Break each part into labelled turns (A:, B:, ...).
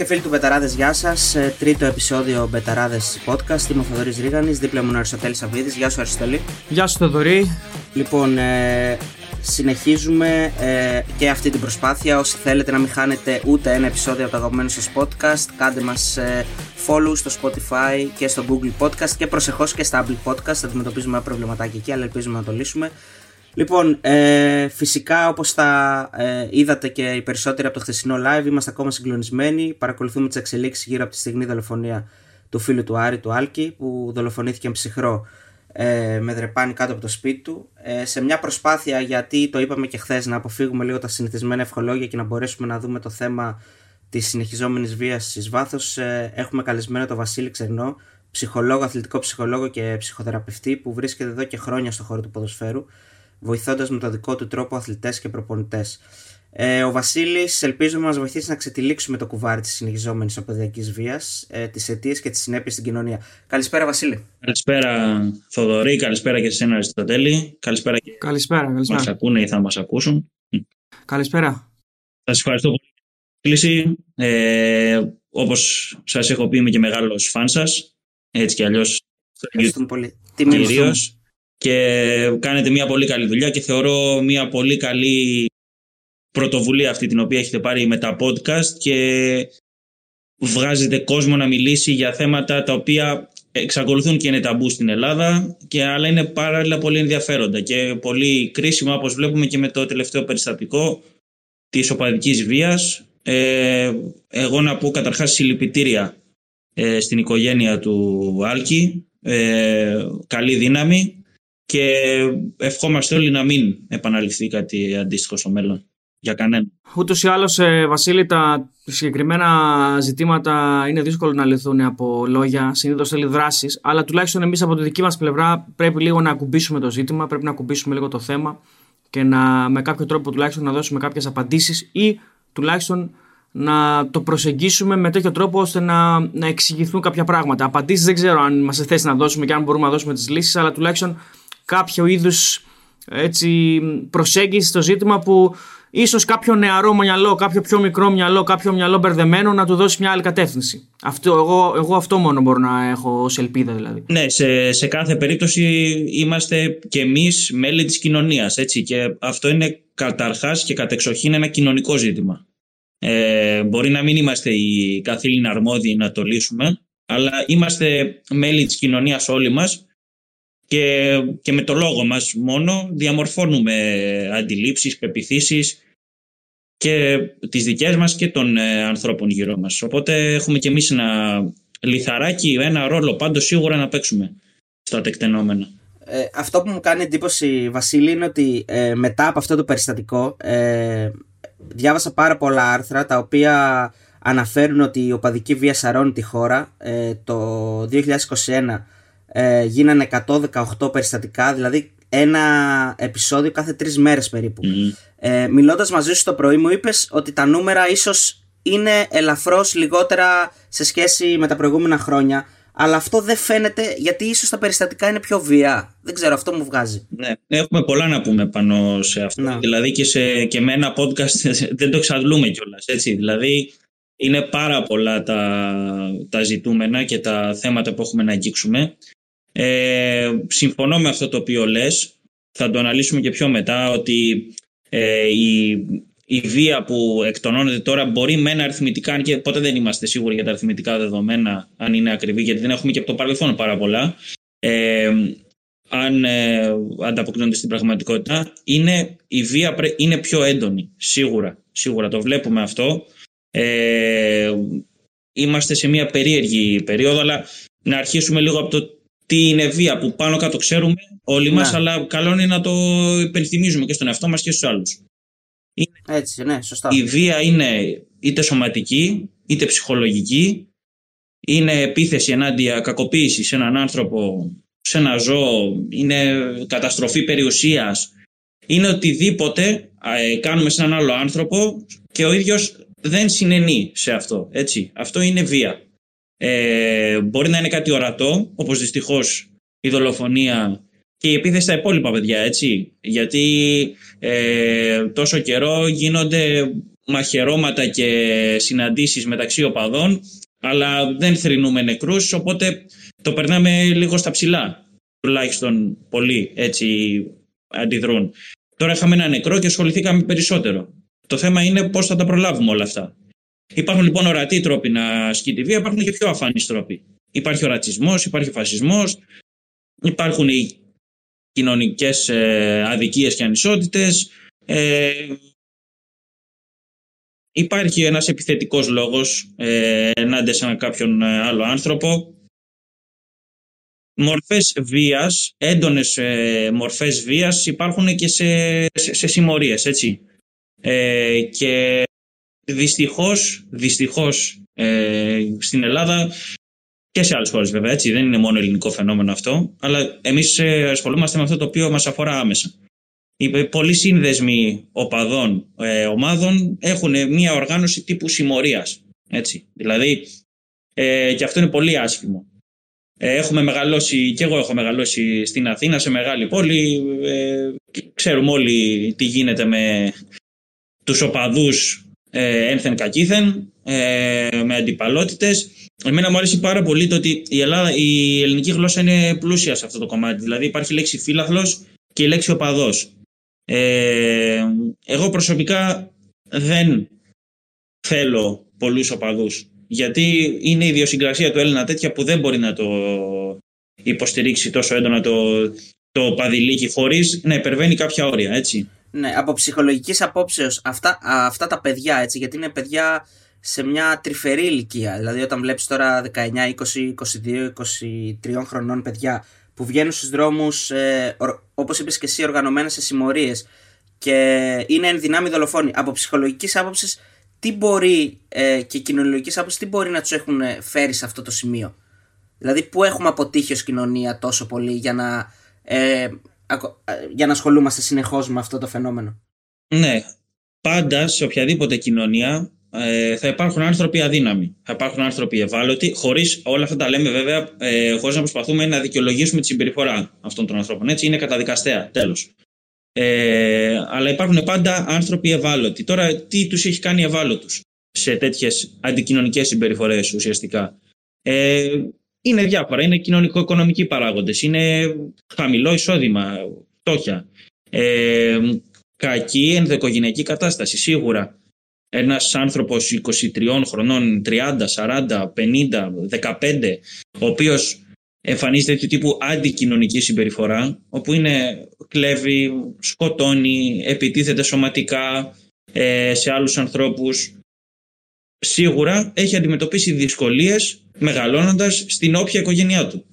A: και φίλοι του Μπεταράδες, γεια σας. Τρίτο επεισόδιο Μπεταράδες Podcast. Είμαι ο Θοδωρής Ρίγανης, δίπλα μου είναι ο Αριστοτέλης Αβίδη. Γεια σου, Αριστολή.
B: Γεια σου, Θοδωρή.
A: Λοιπόν, ε, συνεχίζουμε ε, και αυτή την προσπάθεια. Όσοι θέλετε να μην χάνετε ούτε ένα επεισόδιο από το αγαπημένο σας podcast, κάντε μας ε, follow στο Spotify και στο Google Podcast και προσεχώς και στα Apple Podcast. Αντιμετωπίζουμε ένα προβληματάκι εκεί, αλλά ελπίζουμε να το λύσουμε. Λοιπόν, ε, φυσικά όπως θα ε, είδατε και οι περισσότεροι από το χθεσινό live, είμαστε ακόμα συγκλονισμένοι. Παρακολουθούμε τις εξελίξεις γύρω από τη στιγμή δολοφονία του φίλου του Άρη, του Άλκη, που δολοφονήθηκε ψυχρό ε, με δρεπάνι κάτω από το σπίτι του. Ε, σε μια προσπάθεια, γιατί το είπαμε και χθες, να αποφύγουμε λίγο τα συνηθισμένα ευχολόγια και να μπορέσουμε να δούμε το θέμα της συνεχιζόμενης βίας εις βάθος, ε, έχουμε καλεσμένο τον Βασίλη Ξερνό, ψυχολόγο, αθλητικό ψυχολόγο και ψυχοθεραπευτή που βρίσκεται εδώ και χρόνια στο χώρο του ποδοσφαίρου βοηθώντας με το δικό του τρόπο αθλητές και προπονητές. Ε, ο Βασίλης ελπίζω να μας βοηθήσει να ξετυλίξουμε το κουβάρι της συνεχιζόμενης αποδιακής βίας, ε, τις αιτίες και τις συνέπειες στην κοινωνία. Καλησπέρα, Βασίλη.
C: Καλησπέρα, Θοδωρή. Καλησπέρα και σε ένα Αριστοτέλη. Καλησπέρα και
B: καλησπέρα, καλησπέρα.
C: μας ακούνε ή θα μας ακούσουν.
B: Καλησπέρα.
C: Σας ευχαριστώ πολύ κλίση. Ε, Όπως σας έχω πει, είμαι και μεγάλος φαν σας. Έτσι κι αλλιώς.
A: Ευχαριστούμε πολύ.
C: Κυρίως και κάνετε μια πολύ καλή δουλειά και θεωρώ μια πολύ καλή πρωτοβουλία αυτή την οποία έχετε πάρει με τα podcast και βγάζετε κόσμο να μιλήσει για θέματα τα οποία εξακολουθούν και είναι ταμπού στην Ελλάδα και αλλά είναι παράλληλα πολύ ενδιαφέροντα και πολύ κρίσιμα όπως βλέπουμε και με το τελευταίο περιστατικό της οπαδικής βίας. Ε, εγώ να πω καταρχάς συλληπιτήρια ε, στην οικογένεια του Άλκη. Ε, καλή δύναμη και ευχόμαστε όλοι να μην επαναληφθεί κάτι αντίστοιχο στο μέλλον για κανέναν.
B: Ούτως ή άλλως, ε, Βασίλη, τα συγκεκριμένα ζητήματα είναι δύσκολο να λυθούν από λόγια. Συνήθως θέλει δράσεις. Αλλά τουλάχιστον εμείς από τη δική μας πλευρά πρέπει λίγο να ακουμπήσουμε το ζήτημα, πρέπει να ακουμπήσουμε λίγο το θέμα και να, με κάποιο τρόπο τουλάχιστον να δώσουμε κάποιες απαντήσεις ή τουλάχιστον να το προσεγγίσουμε με τέτοιο τρόπο ώστε να, να εξηγηθούν κάποια πράγματα. Απαντήσεις δεν ξέρω αν είμαστε θέση να δώσουμε και αν μπορούμε να δώσουμε τις λύσεις, αλλά τουλάχιστον κάποιο είδους έτσι, προσέγγιση στο ζήτημα που ίσως κάποιο νεαρό μυαλό, κάποιο πιο μικρό μυαλό, κάποιο μυαλό μπερδεμένο να του δώσει μια άλλη κατεύθυνση. Αυτό, εγώ, εγώ αυτό μόνο μπορώ να έχω ως ελπίδα δηλαδή.
C: Ναι, σε, σε κάθε περίπτωση είμαστε και εμείς μέλη της κοινωνίας έτσι, και αυτό είναι καταρχάς και κατεξοχήν ένα κοινωνικό ζήτημα. Ε, μπορεί να μην είμαστε οι καθήλυνα αρμόδιοι να το λύσουμε, αλλά είμαστε μέλη της κοινωνίας όλοι μας και, και με το λόγο μας μόνο διαμορφώνουμε αντιλήψεις, πεπιθήσεις και τις δικές μας και των ε, ανθρώπων γύρω μας. Οπότε έχουμε και εμείς ένα λιθαράκι, ένα ρόλο πάντως σίγουρα να παίξουμε στα τεκτενόμενα.
A: Ε, αυτό που μου κάνει εντύπωση Βασίλη είναι ότι ε, μετά από αυτό το περιστατικό ε, διάβασα πάρα πολλά άρθρα τα οποία αναφέρουν ότι η οπαδική βία σαρώνει τη χώρα το 2021 ε, γίνανε 118 περιστατικά, δηλαδή ένα επεισόδιο κάθε τρεις μέρες περίπου. Mm-hmm. Ε, μιλώντας μαζί σου το πρωί μου είπες ότι τα νούμερα ίσως είναι ελαφρώς λιγότερα σε σχέση με τα προηγούμενα χρόνια, αλλά αυτό δεν φαίνεται γιατί ίσως τα περιστατικά είναι πιο βία. Δεν ξέρω, αυτό μου βγάζει.
C: Ναι, έχουμε πολλά να πούμε πάνω σε αυτό. Δηλαδή και, σε, και με ένα podcast δεν το εξαντλούμε κιόλας. Δηλαδή είναι πάρα πολλά τα, τα ζητούμενα και τα θέματα που έχουμε να αγγίξουμε. Ε, συμφωνώ με αυτό το οποίο λες, θα το αναλύσουμε και πιο μετά, ότι ε, η, η βία που εκτονώνεται τώρα μπορεί με ένα αριθμητικά, αν και ποτέ δεν είμαστε σίγουροι για τα αριθμητικά δεδομένα, αν είναι ακριβή, γιατί δεν έχουμε και από το παρελθόν πάρα πολλά, ε, αν ε, ανταποκρίνονται στην πραγματικότητα, είναι, η βία είναι πιο έντονη, σίγουρα. Σίγουρα το βλέπουμε αυτό. Ε, είμαστε σε μια περίεργη περίοδο, αλλά να αρχίσουμε λίγο από το τι είναι βία που πάνω κάτω ξέρουμε όλοι ναι. μας, αλλά καλό είναι να το υπενθυμίζουμε και στον εαυτό μας και στους άλλους.
A: Έτσι, ναι, σωστά.
C: Η βία είναι είτε σωματική, είτε ψυχολογική, είναι επίθεση ενάντια κακοποίησης σε έναν άνθρωπο, σε ένα ζώο, είναι καταστροφή περιουσίας, είναι οτιδήποτε ε, κάνουμε σε έναν άλλο άνθρωπο και ο ίδιος δεν συνενεί σε αυτό. Έτσι. Αυτό είναι βία. Ε, μπορεί να είναι κάτι ορατό, όπως δυστυχώς η δολοφονία και η επίθεση στα υπόλοιπα παιδιά, έτσι. Γιατί ε, τόσο καιρό γίνονται μαχαιρώματα και συναντήσεις μεταξύ οπαδών αλλά δεν θρυνούμε νεκρούς οπότε το περνάμε λίγο στα ψηλά τουλάχιστον πολλοί έτσι αντιδρούν. Τώρα είχαμε ένα νεκρό και ασχοληθήκαμε περισσότερο. Το θέμα είναι πώς θα τα προλάβουμε όλα αυτά. Υπάρχουν λοιπόν ορατοί τρόποι να ασκεί τη βία, υπάρχουν και πιο αφανείς τρόποι. Υπάρχει ο ρατσισμός, υπάρχει ο φασισμός, υπάρχουν οι κοινωνικές ε, αδικίες και ανισότητες, ε, υπάρχει ένας επιθετικός λόγος ε, ενάντια σε κάποιον ε, άλλο άνθρωπο. Μορφές βίας, έντονες ε, μορφές βίας υπάρχουν και σε, σε, σε συμμορίες, έτσι. Ε, και δυστυχώς, δυστυχώς ε, στην Ελλάδα και σε άλλες χώρες βέβαια, έτσι. Δεν είναι μόνο ελληνικό φαινόμενο αυτό. Αλλά εμείς ε, ασχολούμαστε με αυτό το οποίο μας αφορά άμεσα. Οι πολλοί σύνδεσμοι οπαδών ε, ομάδων έχουν μια οργάνωση τύπου συμμορίας. Δηλαδή, ε, και αυτό είναι πολύ άσχημο. Ε, έχουμε μεγαλώσει, και εγώ έχω μεγαλώσει στην Αθήνα, σε μεγάλη πόλη. Ε, ξέρουμε όλοι τι γίνεται με τους οπαδούς ε, ένθεν κακήθεν, ε, με αντιπαλότητες. Εμένα μου αρέσει πάρα πολύ το ότι η, Ελλάδα, η ελληνική γλώσσα είναι πλούσια σε αυτό το κομμάτι. Δηλαδή υπάρχει η λέξη φύλαθλος και η λέξη οπαδός. Ε, εγώ προσωπικά δεν θέλω πολλούς οπαδούς. Γιατί είναι η ιδιοσυγκρασία του Έλληνα τέτοια που δεν μπορεί να το υποστηρίξει τόσο έντονα το, το παδιλίκι χωρίς να υπερβαίνει κάποια όρια, έτσι.
A: Ναι, από ψυχολογικής απόψεως αυτά, αυτά τα παιδιά, έτσι, γιατί είναι παιδιά σε μια τρυφερή ηλικία. Δηλαδή, όταν βλέπεις τώρα 19, 20, 22, 23 χρονών παιδιά που βγαίνουν στους δρόμους, ε, όπως είπες και εσύ, οργανωμένα σε συμμορίες και είναι εν δυνάμει δολοφόνοι. Από ψυχολογικής άποψης, τι μπορεί ε, και κοινωνική άποψης, τι μπορεί να τους έχουν φέρει σε αυτό το σημείο; Δηλαδή, πού έχουμε αποτύχει ως κοινωνία τόσο πολύ για να, ε, ε για να ασχολούμαστε συνεχώς με αυτό το φαινόμενο.
C: Ναι. Πάντα σε οποιαδήποτε κοινωνία ε, θα υπάρχουν άνθρωποι αδύναμοι, θα υπάρχουν άνθρωποι ευάλωτοι, χωρίς όλα αυτά τα λέμε βέβαια, ε, χωρίς να προσπαθούμε να δικαιολογήσουμε τη συμπεριφορά αυτών των ανθρώπων. Έτσι είναι καταδικαστέα, τέλος. Ε, αλλά υπάρχουν πάντα άνθρωποι ευάλωτοι. Τώρα, τι τους έχει κάνει ευάλωτους σε τέτοιες αντικοινωνικές συμπεριφορές ουσιαστικά; Ε, είναι διάφορα. Είναι κοινωνικο-οικονομικοί παράγοντες. Είναι χαμηλό εισόδημα, φτώχεια. Ε, κακή ενδοοικογενειακή κατάσταση, σίγουρα ένας άνθρωπος 23 χρονών, 30, 40, 50, 15, ο οποίος εμφανίζεται τέτοιου τύπου αντικοινωνική συμπεριφορά, όπου είναι κλέβει, σκοτώνει, επιτίθεται σωματικά ε, σε άλλους ανθρώπους, σίγουρα έχει αντιμετωπίσει δυσκολίες μεγαλώνοντας στην όποια οικογένειά του.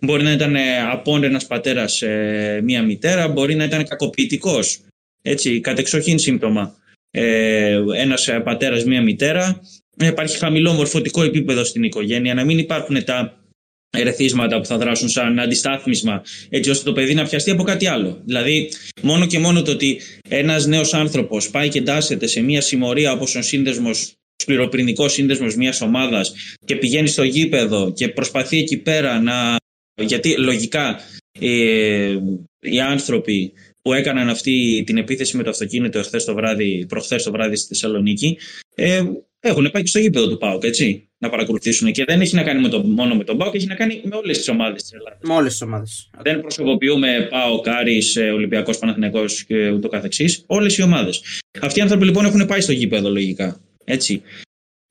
C: Μπορεί να ήταν ε, απόν ένας πατέρας ε, μία μητέρα, μπορεί να ήταν κακοποιητικός, έτσι, κατεξοχήν σύμπτωμα ε, ένας πατέρας, μία μητέρα, να υπάρχει χαμηλό μορφωτικό επίπεδο στην οικογένεια, να μην υπάρχουν τα ερεθίσματα που θα δράσουν σαν αντιστάθμισμα έτσι ώστε το παιδί να πιαστεί από κάτι άλλο. Δηλαδή μόνο και μόνο το ότι ένας νέος άνθρωπος πάει και εντάσσεται σε μια συμμορία όπως ο σύνδεσμος σκληροπρινικό σύνδεσμος μιας ομάδας και πηγαίνει στο γήπεδο και προσπαθεί εκεί πέρα να... Γιατί λογικά ε, οι άνθρωποι που έκαναν αυτή την επίθεση με το αυτοκίνητο εχθές το βράδυ, προχθές το βράδυ στη Θεσσαλονίκη, ε, έχουν πάει και στο γήπεδο του ΠΑΟΚ, έτσι, να παρακολουθήσουν. Και δεν έχει να κάνει με το, μόνο με τον ΠΑΟΚ, έχει να κάνει με όλες τις ομάδες της Ελλάδας.
A: Με όλες τις ομάδες.
C: Δεν προσωποποιούμε ΠΑΟΚ, Άρης, ε, Ολυμπιακός, Παναθυνιακό και ούτω καθεξής. Όλες οι ομάδες. Αυτοί οι άνθρωποι λοιπόν έχουν πάει στο γήπεδο, λογικά. Έτσι.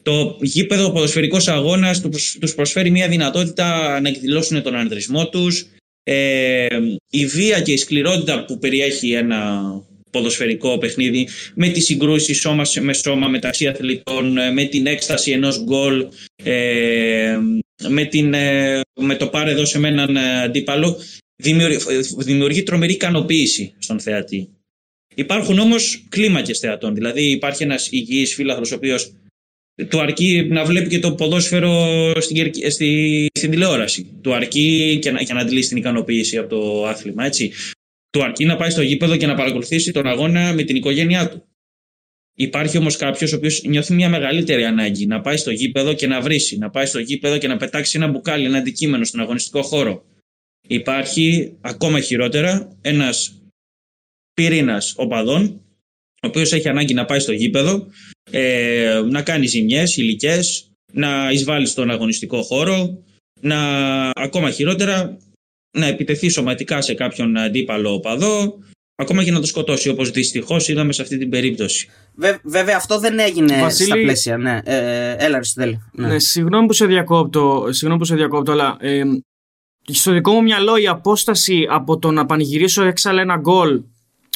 C: Το γήπεδο, ο ποδοσφαιρικός αγώνας τους προσφέρει μια δυνατότητα να εκδηλώσουν τον ανδρισμό τους, ε, η βία και η σκληρότητα που περιέχει ένα ποδοσφαιρικό παιχνίδι με τη συγκρούση σώμα με σώμα μεταξύ αθλητών, με την έκσταση ενός γκολ, ε, με, την, ε, με το πάρε εδώ σε έναν αντίπαλο, δημιουργεί, δημιουργεί τρομερή ικανοποίηση στον θεατή. Υπάρχουν όμως κλίμακες θεατών, δηλαδή υπάρχει ένας υγιής φίλαθλος ο οποίος του αρκεί να βλέπει και το ποδόσφαιρο στην, στη, στην τηλεόραση. Του αρκεί και να, για να αντιλήσει την ικανοποίηση από το άθλημα. Έτσι. Του αρκεί να πάει στο γήπεδο και να παρακολουθήσει τον αγώνα με την οικογένειά του. Υπάρχει όμως κάποιος ο οποίος νιώθει μια μεγαλύτερη ανάγκη να πάει στο γήπεδο και να βρίσει, να πάει στο γήπεδο και να πετάξει ένα μπουκάλι, ένα αντικείμενο στον αγωνιστικό χώρο. Υπάρχει ακόμα χειρότερα ένας πυρήνας οπαδών ο οποίος έχει ανάγκη να πάει στο γήπεδο, ε, να κάνει ζημιές υλικές, να εισβάλλει στον αγωνιστικό χώρο, να ακόμα χειρότερα να επιτεθεί σωματικά σε κάποιον αντίπαλο οπαδό, ακόμα και να το σκοτώσει, όπως δυστυχώς είδαμε σε αυτή την περίπτωση.
A: βέβαια, αυτό δεν έγινε Βασίλη... στα πλαίσια. Ναι. Ε, ε έλα, Αριστοτέλη.
B: Ναι. ναι. συγγνώμη που σε διακόπτω, συγγνώμη που σε διακόπτω αλλά ε, στο δικό μου μυαλό η απόσταση από το να πανηγυρίσω έξαλα ένα γκολ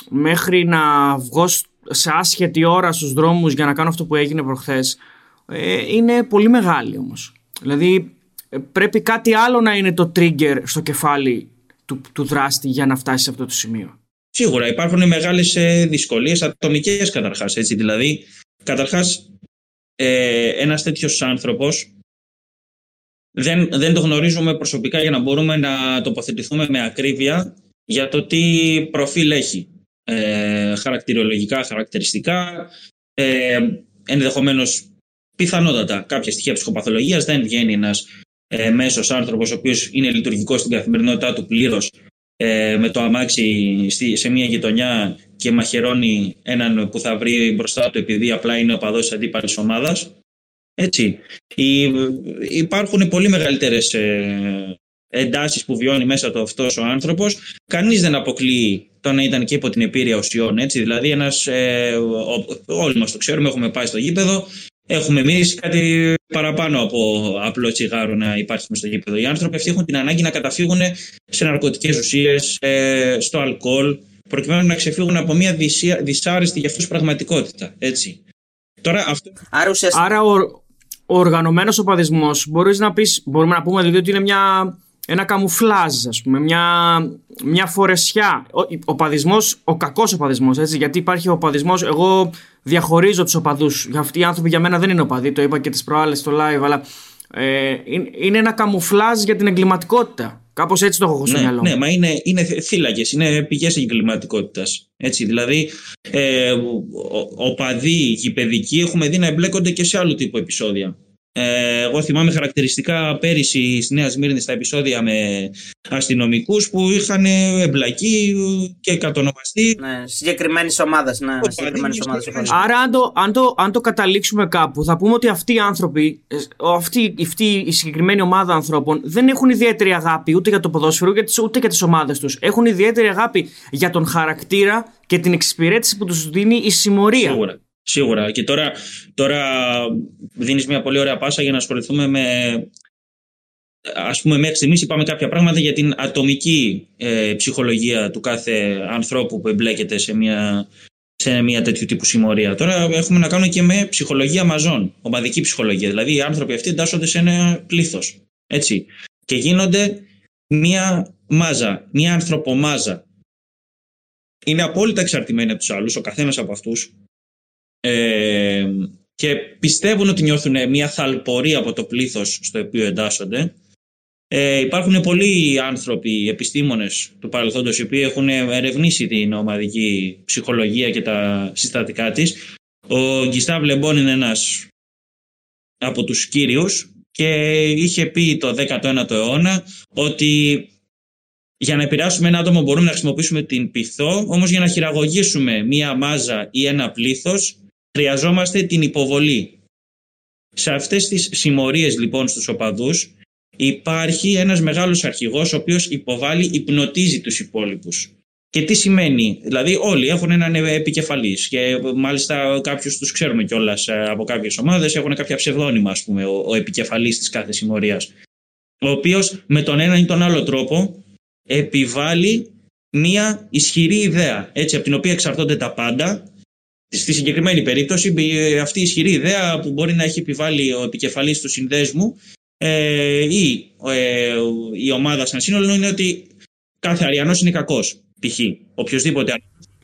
B: μέχρι να βγω σε άσχετη ώρα στους δρόμους για να κάνω αυτό που έγινε προχθές ε, είναι πολύ μεγάλη όμως. Δηλαδή ε, πρέπει κάτι άλλο να είναι το trigger στο κεφάλι του, του δράστη για να φτάσει σε αυτό το σημείο.
C: Σίγουρα υπάρχουν μεγάλες ε, δυσκολίες ατομικές καταρχάς. Έτσι. Δηλαδή, καταρχάς, ε, ένας τέτοιος άνθρωπος δεν, δεν το γνωρίζουμε προσωπικά για να μπορούμε να τοποθετηθούμε με ακρίβεια για το τι προφίλ έχει. Ε, χαρακτηριολογικά, χαρακτηριστικά, ε, ενδεχομένως πιθανότατα κάποια στοιχεία ψυχοπαθολογίας δεν βγαίνει ένας ε, μέσος άνθρωπος ο οποίος είναι λειτουργικός στην καθημερινότητά του πλήρως ε, με το αμάξι σε μια γειτονιά και μαχαιρώνει έναν που θα βρει μπροστά του επειδή απλά είναι ο παδός της αντίπαλης ομάδας. Έτσι. Υπάρχουν πολύ μεγαλύτερες ε, εντάσεις που βιώνει μέσα του αυτός ο άνθρωπος. Κανείς δεν αποκλείει το να ήταν και υπό την επίρρεια ουσιών. Έτσι. Δηλαδή ένας, ε, όλοι μας το ξέρουμε, έχουμε πάει στο γήπεδο, έχουμε μείνει κάτι παραπάνω από απλό τσιγάρο να υπάρχει στο γήπεδο. Οι άνθρωποι αυτοί έχουν την ανάγκη να καταφύγουν σε ναρκωτικές ουσίες, ε, στο αλκοόλ, προκειμένου να ξεφύγουν από μια δυσάρεστη για αυτούς πραγματικότητα. Έτσι.
B: Τώρα, αυτό... Άρα, Άρα ο, ο οργανωμένος οπαδισμός μπορείς να πεις, μπορούμε να πούμε δηλαδή ότι είναι μια, ένα καμουφλάζ ας πούμε, μια, μια φορεσιά. Ο, ο οπαδισμός, ο κακός οπαδισμός έτσι, γιατί υπάρχει ο οπαδισμός, εγώ διαχωρίζω τους οπαδούς, αυτοί οι άνθρωποι για μένα δεν είναι οπαδοί, το είπα και τις προάλλες στο live, αλλά ε, είναι ένα καμουφλάζ για την εγκληματικότητα. Κάπως έτσι το έχω στο
C: ναι,
B: μυαλό.
C: Ναι, μα είναι, είναι θύλακες, είναι πηγές εγκληματικότητας. Έτσι, δηλαδή, ε, οπαδοί, γηπαιδικοί έχουμε δει να εμπλέκονται και σε άλλου τύπου επεισόδια. Ε, εγώ θυμάμαι χαρακτηριστικά πέρυσι στη Νέας Σμύρνης στα επεισόδια με αστυνομικούς που είχαν εμπλακεί και κατονομαστεί.
A: Ναι, συγκεκριμένης ομάδας. Ναι,
B: Άρα, αν το, αν, το, αν το καταλήξουμε κάπου, θα πούμε ότι αυτοί οι άνθρωποι, ε, αυτή, αυτή η συγκεκριμένη ομάδα ανθρώπων δεν έχουν ιδιαίτερη αγάπη ούτε για το ποδόσφαιρο ούτε για τις ομάδες τους. Έχουν ιδιαίτερη αγάπη για τον χαρακτήρα και την εξυπηρέτηση που τους δίνει η συμμορία.
C: Σίγουρα. Σίγουρα. Και τώρα, τώρα δίνεις μια πολύ ωραία πάσα για να ασχοληθούμε με... Ας πούμε μέχρι στιγμής είπαμε κάποια πράγματα για την ατομική ε, ψυχολογία του κάθε ανθρώπου που εμπλέκεται σε μια, σε μια τέτοιου τύπου συμμορία. Τώρα έχουμε να κάνουμε και με ψυχολογία μαζών, ομαδική ψυχολογία. Δηλαδή οι άνθρωποι αυτοί εντάσσονται σε ένα πλήθος. Έτσι. Και γίνονται μια μάζα, μια ανθρωπομάζα. Είναι απόλυτα εξαρτημένοι από τους άλλους, ο καθένας από αυτούς ε, και πιστεύουν ότι νιώθουν μια θαλπορία από το πλήθος στο οποίο εντάσσονται. Ε, υπάρχουν πολλοί άνθρωποι, επιστήμονες του παρελθόντος, οι οποίοι έχουν ερευνήσει την ομαδική ψυχολογία και τα συστατικά της. Ο Γκιστάβ Λεμπόν είναι ένας από τους κύριους και είχε πει το 19ο αιώνα ότι για να επηρεάσουμε ένα άτομο μπορούμε να χρησιμοποιήσουμε την πυθό, όμως για να χειραγωγήσουμε μία μάζα ή ένα πλήθος Χρειαζόμαστε την υποβολή. Σε αυτές τις συμμορίες λοιπόν στους οπαδούς υπάρχει ένας μεγάλος αρχηγός ο οποίος υποβάλλει, υπνοτίζει τους υπόλοιπους. Και τι σημαίνει, δηλαδή όλοι έχουν έναν επικεφαλής και μάλιστα κάποιους τους ξέρουμε κιόλας ε, από κάποιες ομάδες, έχουν κάποια ψευδόνυμα, ας πούμε, ο, ο επικεφαλής της κάθε συμμορίας. Ο οποίος με τον ένα ή τον άλλο τρόπο επιβάλλει μία ισχυρή ιδέα, έτσι, από την οποία εξαρτώνται τα πάντα Στη συγκεκριμένη περίπτωση, αυτή η ισχυρή ιδέα που μπορεί να έχει επιβάλει ο επικεφαλής του συνδέσμου ε, ή ε, η ομάδα σαν σύνολο είναι ότι κάθε Αριανός είναι κακός, π.χ. Οποιοςδήποτε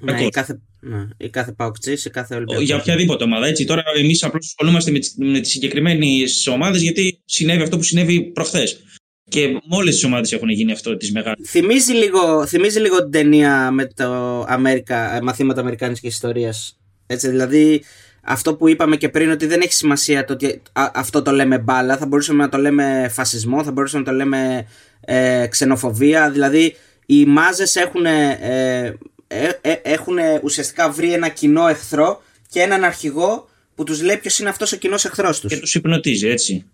A: ναι, ή κάθε, ναι, ή κάθε Παουκτζής, ή κάθε Ολυμπιακός.
C: Για οποιαδήποτε ομάδα. Έτσι. Τώρα εμείς απλώς ασχολούμαστε με, με τις συγκεκριμένες ομάδες γιατί συνέβη αυτό που συνέβη προχθές. Και με όλες τις ομάδες έχουν γίνει αυτό τη μεγάλη.
A: Θυμίζει λίγο, θυμίζει λίγο την ταινία με το Αμέρικα, μαθήματα Αμερικάνικης ιστορίας; Έτσι, δηλαδή αυτό που είπαμε και πριν ότι δεν έχει σημασία το ότι αυτό το λέμε μπάλα, θα μπορούσαμε να το λέμε φασισμό, θα μπορούσαμε να το λέμε ε, ξενοφοβία, δηλαδή οι μάζες έχουν ε, ε, ε, έχουν ουσιαστικά βρει ένα κοινό εχθρό και έναν αρχηγό που τους λέει ποιος είναι αυτός ο κοινός εχθρός τους.
C: Και τους υπνοτίζει έτσι.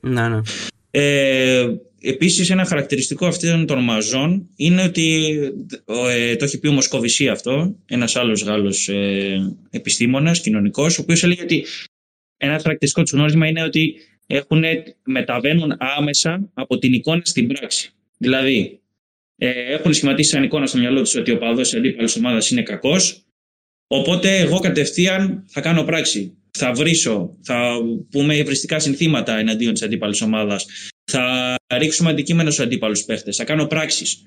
A: Να, ναι.
C: Ε, επίσης ένα χαρακτηριστικό αυτών των μαζών είναι ότι ε, το έχει πει ο Μοσκοβισή αυτό, ένας άλλος Γάλλος ε, επιστήμονας, κοινωνικός, ο οποίος έλεγε ότι ένα χαρακτηριστικό του γνώρισμα είναι ότι έχουν, μεταβαίνουν άμεσα από την εικόνα στην πράξη. Δηλαδή, ε, έχουν σχηματίσει σαν εικόνα στο μυαλό τους ότι ο παδός αντίπαλο ομάδας είναι κακός. Οπότε εγώ κατευθείαν θα κάνω πράξη. Θα βρίσω, θα πούμε ευριστικά συνθήματα εναντίον της αντίπαλης ομάδας. Θα ρίξουμε αντικείμενο στους αντίπαλους παίχτες. Θα κάνω πράξεις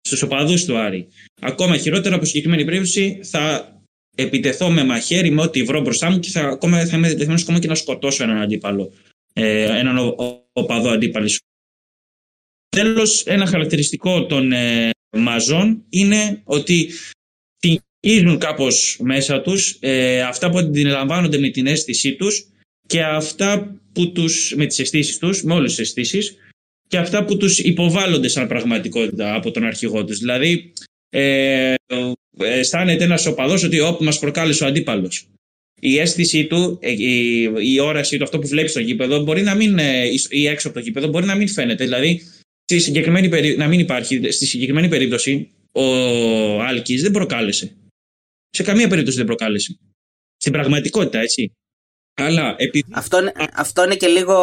C: στους οπαδούς του Άρη. Ακόμα χειρότερα από συγκεκριμένη περίπτωση θα επιτεθώ με μαχαίρι, με ό,τι βρω μπροστά μου και θα, ακόμα, θα είμαι διατεθειμένος ακόμα και να σκοτώσω έναν αντίπαλο. Ε, έναν οπαδό αντίπαλης. Τέλος, ένα χαρακτηριστικό των ε, μαζών είναι ότι τυγίζουν κάπως μέσα τους ε, αυτά που αντιλαμβάνονται με την αίσθησή τους και αυτά που τους, με τις αισθήσεις τους, με όλες τις αισθήσεις, και αυτά που τους υποβάλλονται σαν πραγματικότητα από τον αρχηγό τους. Δηλαδή, ε, αισθάνεται ένας οπαδός ότι όπ, μας προκάλεσε ο αντίπαλος. Η αίσθησή του, ε, η, η όραση του, αυτό που βλέπεις στο γήπεδο, μπορεί να μην, ε, ή έξω από το γήπεδο, μπορεί να μην φαίνεται. Δηλαδή, στη συγκεκριμένη περί... να μην υπάρχει. Στη συγκεκριμένη περίπτωση, ο Άλκης δεν προκάλεσε. Σε καμία περίπτωση δεν προκάλεσε. Στην πραγματικότητα, έτσι. Αλλά επειδή...
A: αυτό, αυτό είναι και λίγο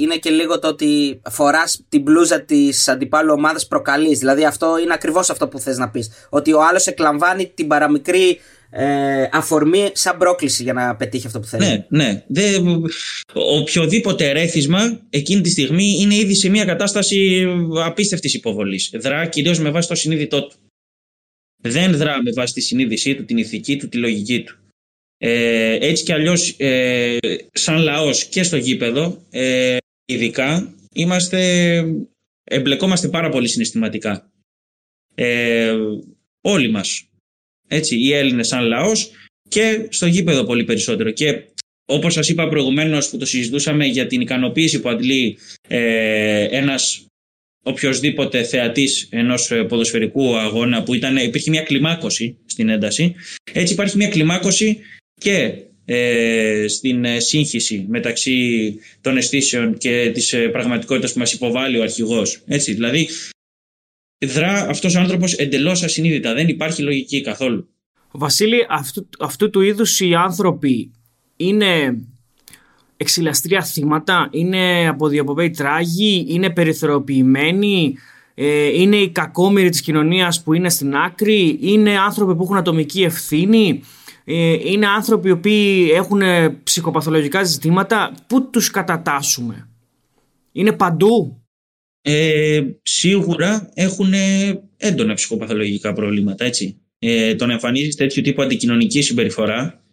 A: είναι και λίγο το ότι φοράς την μπλούζα της αντιπάλου ομάδας προκαλείς. Δηλαδή αυτό είναι ακριβώς αυτό που θες να πεις. Ότι ο άλλος εκλαμβάνει την παραμικρή ε, αφορμή σαν πρόκληση για να πετύχει αυτό που θέλει.
C: Ναι, ναι. Δε, οποιοδήποτε ρέθισμα εκείνη τη στιγμή είναι ήδη σε μια κατάσταση απίστευτης υποβολής. Δρά κυρίως με βάση το συνείδητό του. Δεν δρά με βάση τη συνείδησή του, την ηθική του, τη λογική του. Ε, έτσι κι αλλιώς ε, σαν λαός και στο γήπεδο ε, ειδικά είμαστε, εμπλεκόμαστε πάρα πολύ συναισθηματικά. Ε, όλοι μας. Έτσι, οι Έλληνες σαν λαός και στο γήπεδο πολύ περισσότερο. Και όπως σας είπα προηγουμένως που το συζητούσαμε για την ικανοποίηση που αντλεί ε, ένας οποιοδήποτε θεατής ενός ποδοσφαιρικού αγώνα που ήταν, υπήρχε μια κλιμάκωση στην ένταση. Έτσι υπάρχει μια κλιμάκωση και ε, στην ε, σύγχυση μεταξύ των αισθήσεων και της ε, πραγματικότητας που μας υποβάλλει ο αρχηγός. Έτσι, δηλαδή, δρά αυτός ο άνθρωπος εντελώς ασυνείδητα. Δεν υπάρχει λογική καθόλου.
B: Βασίλη, αυτού, αυτού του είδους οι άνθρωποι είναι εξηλαστρία θύματα, είναι αποδιοπομπαίοι τράγοι, είναι περιθωριοποιημένοι, ε, είναι οι κακόμοιροι της κοινωνίας που είναι στην άκρη, είναι άνθρωποι που έχουν ατομική ευθύνη, ε, είναι άνθρωποι οι οποίοι έχουν ψυχοπαθολογικά ζητήματα. Πού τους κατατάσσουμε; Είναι παντού;
C: Ε, σίγουρα έχουν έντονα ψυχοπαθολογικά προβλήματα, έτσι. Ε, τον εμφανίζεις τέτοιου τύπου αντικοινωνική συμπεριφορά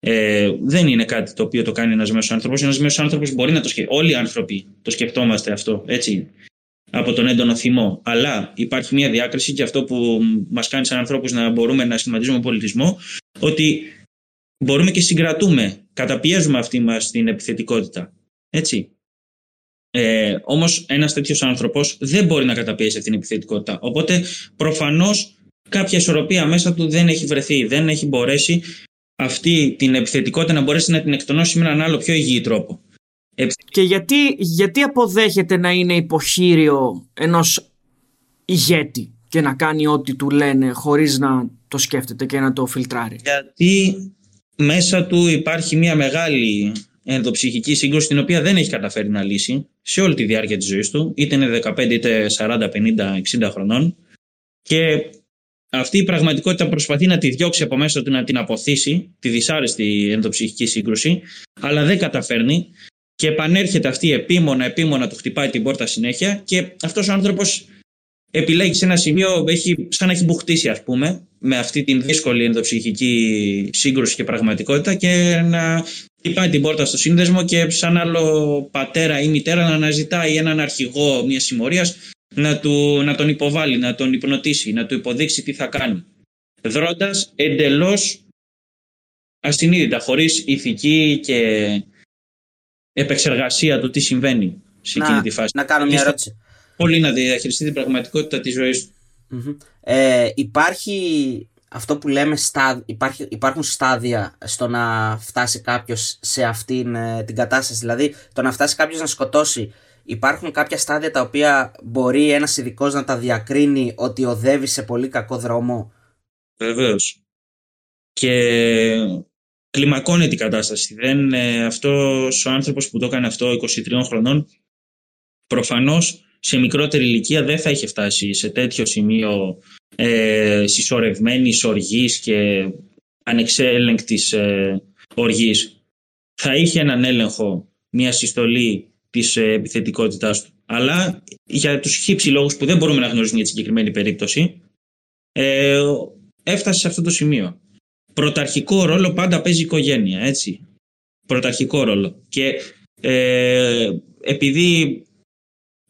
C: ε, δεν είναι κάτι το οποίο το κάνει ένας μέσος άνθρωπος. Ένας μέσος άνθρωπος μπορεί να το σκεφτεί. Όλοι οι άνθρωποι το σκεφτόμαστε αυτό, έτσι από τον έντονο θυμό. Αλλά υπάρχει μια διάκριση και αυτό που μας κάνει σαν ανθρώπους να μπορούμε να σχηματίζουμε πολιτισμό, ότι μπορούμε και συγκρατούμε, καταπιέζουμε αυτή μας την επιθετικότητα. Έτσι. Ε, Όμως ένας τέτοιος άνθρωπος δεν μπορεί να καταπιέσει αυτή την επιθετικότητα. Οπότε προφανώς κάποια ισορροπία μέσα του δεν έχει βρεθεί, δεν έχει μπορέσει αυτή την επιθετικότητα να μπορέσει να την εκτονώσει με έναν άλλο πιο υγιή τρόπο.
B: Και γιατί, γιατί αποδέχεται να είναι υποχείριο ενός ηγέτη και να κάνει ό,τι του λένε χωρίς να το σκέφτεται και να το φιλτράρει.
C: Γιατί μέσα του υπάρχει μια μεγάλη ενδοψυχική σύγκρουση την οποία δεν έχει καταφέρει να λύσει σε όλη τη διάρκεια της ζωής του. Είτε είναι 15 είτε 40, 50, 60 χρονών. Και αυτή η πραγματικότητα προσπαθεί να τη διώξει από μέσα του να την αποθήσει τη δυσάρεστη ενδοψυχική σύγκρουση αλλά δεν καταφέρνει. Και επανέρχεται αυτή επίμονα, επίμονα, του χτυπάει την πόρτα συνέχεια. Και αυτός ο άνθρωπος επιλέγεις σε ένα σημείο, έχει, σαν να έχει μπουχτίσει ας πούμε, με αυτή την δύσκολη ενδοψυχική σύγκρουση και πραγματικότητα και να χτυπάει την πόρτα στο σύνδεσμο και σαν άλλο πατέρα ή μητέρα να αναζητάει έναν αρχηγό μιας συμμορίας να, του, να τον υποβάλει, να τον υπνοτήσει, να του υποδείξει τι θα κάνει. Δρώντας εντελώς ασυνείδητα, χωρίς ηθική και επεξεργασία του τι συμβαίνει σε εκείνη τη φάση.
A: Να κάνω μια ερώτηση.
C: Πολύ να διαχειριστεί την πραγματικότητα της ζωής του.
A: Ε, υπάρχει αυτό που λέμε στά, υπάρχει, υπάρχουν στάδια στο να φτάσει κάποιος σε αυτήν ε, την κατάσταση. Δηλαδή το να φτάσει κάποιος να σκοτώσει υπάρχουν κάποια στάδια τα οποία μπορεί ένας ειδικός να τα διακρίνει ότι οδεύει σε πολύ κακό δρόμο;
C: Βεβαίως. Και κλιμακώνεται η κατάσταση. Δεν, ε, αυτός ο άνθρωπος που το έκανε αυτό 23 χρονών προφανώς σε μικρότερη ηλικία δεν θα είχε φτάσει σε τέτοιο σημείο ε, συσσωρευμένης οργής και ανεξέλεγκτης ε, οργής. Θα είχε έναν έλεγχο, μια συστολή της ε, επιθετικότητάς του. Αλλά για τους χύψη λόγους που δεν μπορούμε να γνωρίζουμε για τη συγκεκριμένη περίπτωση, ε, έφτασε σε αυτό το σημείο. Πρωταρχικό ρόλο πάντα παίζει η οικογένεια, έτσι. Πρωταρχικό ρόλο. Και ε, επειδή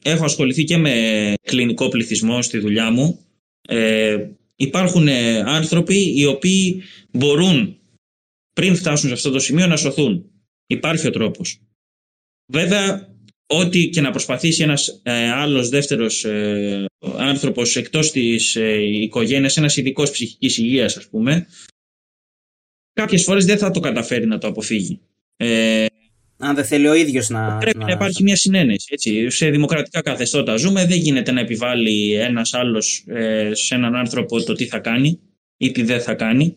C: έχω ασχοληθεί και με κλινικό πληθυσμό στη δουλειά μου, ε, υπάρχουν ε, άνθρωποι οι οποίοι μπορούν πριν φτάσουν σε αυτό το σημείο να σωθούν. Υπάρχει ο τρόπος. Βέβαια, ό,τι και να προσπαθήσει ένας ε, άλλος δεύτερος ε, άνθρωπος εκτός της ε, οικογένειας, ένας ειδικός ψυχικής υγείας ας πούμε, κάποιες φορές δεν θα το καταφέρει να το αποφύγει. Ε,
A: αν δεν θέλει ο ίδιος να.
C: Πρέπει να... υπάρχει μια συνένεση. Έτσι. Σε δημοκρατικά καθεστώτα ζούμε. Δεν γίνεται να επιβάλλει ένας άλλος ε, σε έναν άνθρωπο το τι θα κάνει ή τι δεν θα κάνει.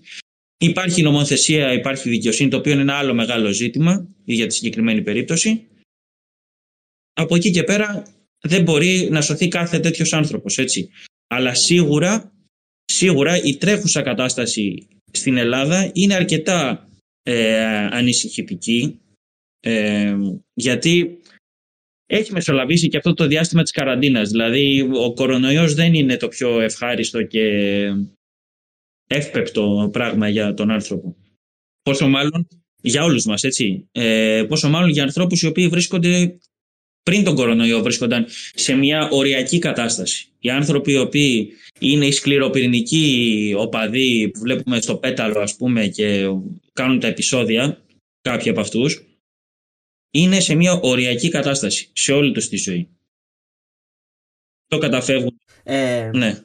C: Υπάρχει νομοθεσία, υπάρχει δικαιοσύνη, το οποίο είναι ένα άλλο μεγάλο ζήτημα για τη συγκεκριμένη περίπτωση. Από εκεί και πέρα δεν μπορεί να σωθεί κάθε τέτοιος άνθρωπος. Αλλά σίγουρα, σίγουρα η τρέχουσα κατάσταση στην Ελλάδα είναι αρκετά ε, ανησυχητική ε, γιατί έχει μεσολαβήσει και αυτό το διάστημα της καραντίνας. Δηλαδή ο κορονοϊός δεν είναι το πιο ευχάριστο και εύπεπτο πράγμα για τον άνθρωπο. Πόσο μάλλον; Για όλους μας, έτσι. Ε, πόσο μάλλον για ανθρώπους οι οποίοι βρίσκονται πριν τον κορονοϊό βρίσκονταν σε μια οριακή κατάσταση. Οι άνθρωποι οι οποίοι είναι οι σκληροπυρηνικοί οπαδοί που βλέπουμε στο πέταλο ας πούμε και κάνουν τα επεισόδια, κάποιοι από αυτούς, είναι σε μια οριακή κατάσταση σε όλη τους τη ζωή. Το καταφεύγουν. Ε, ναι.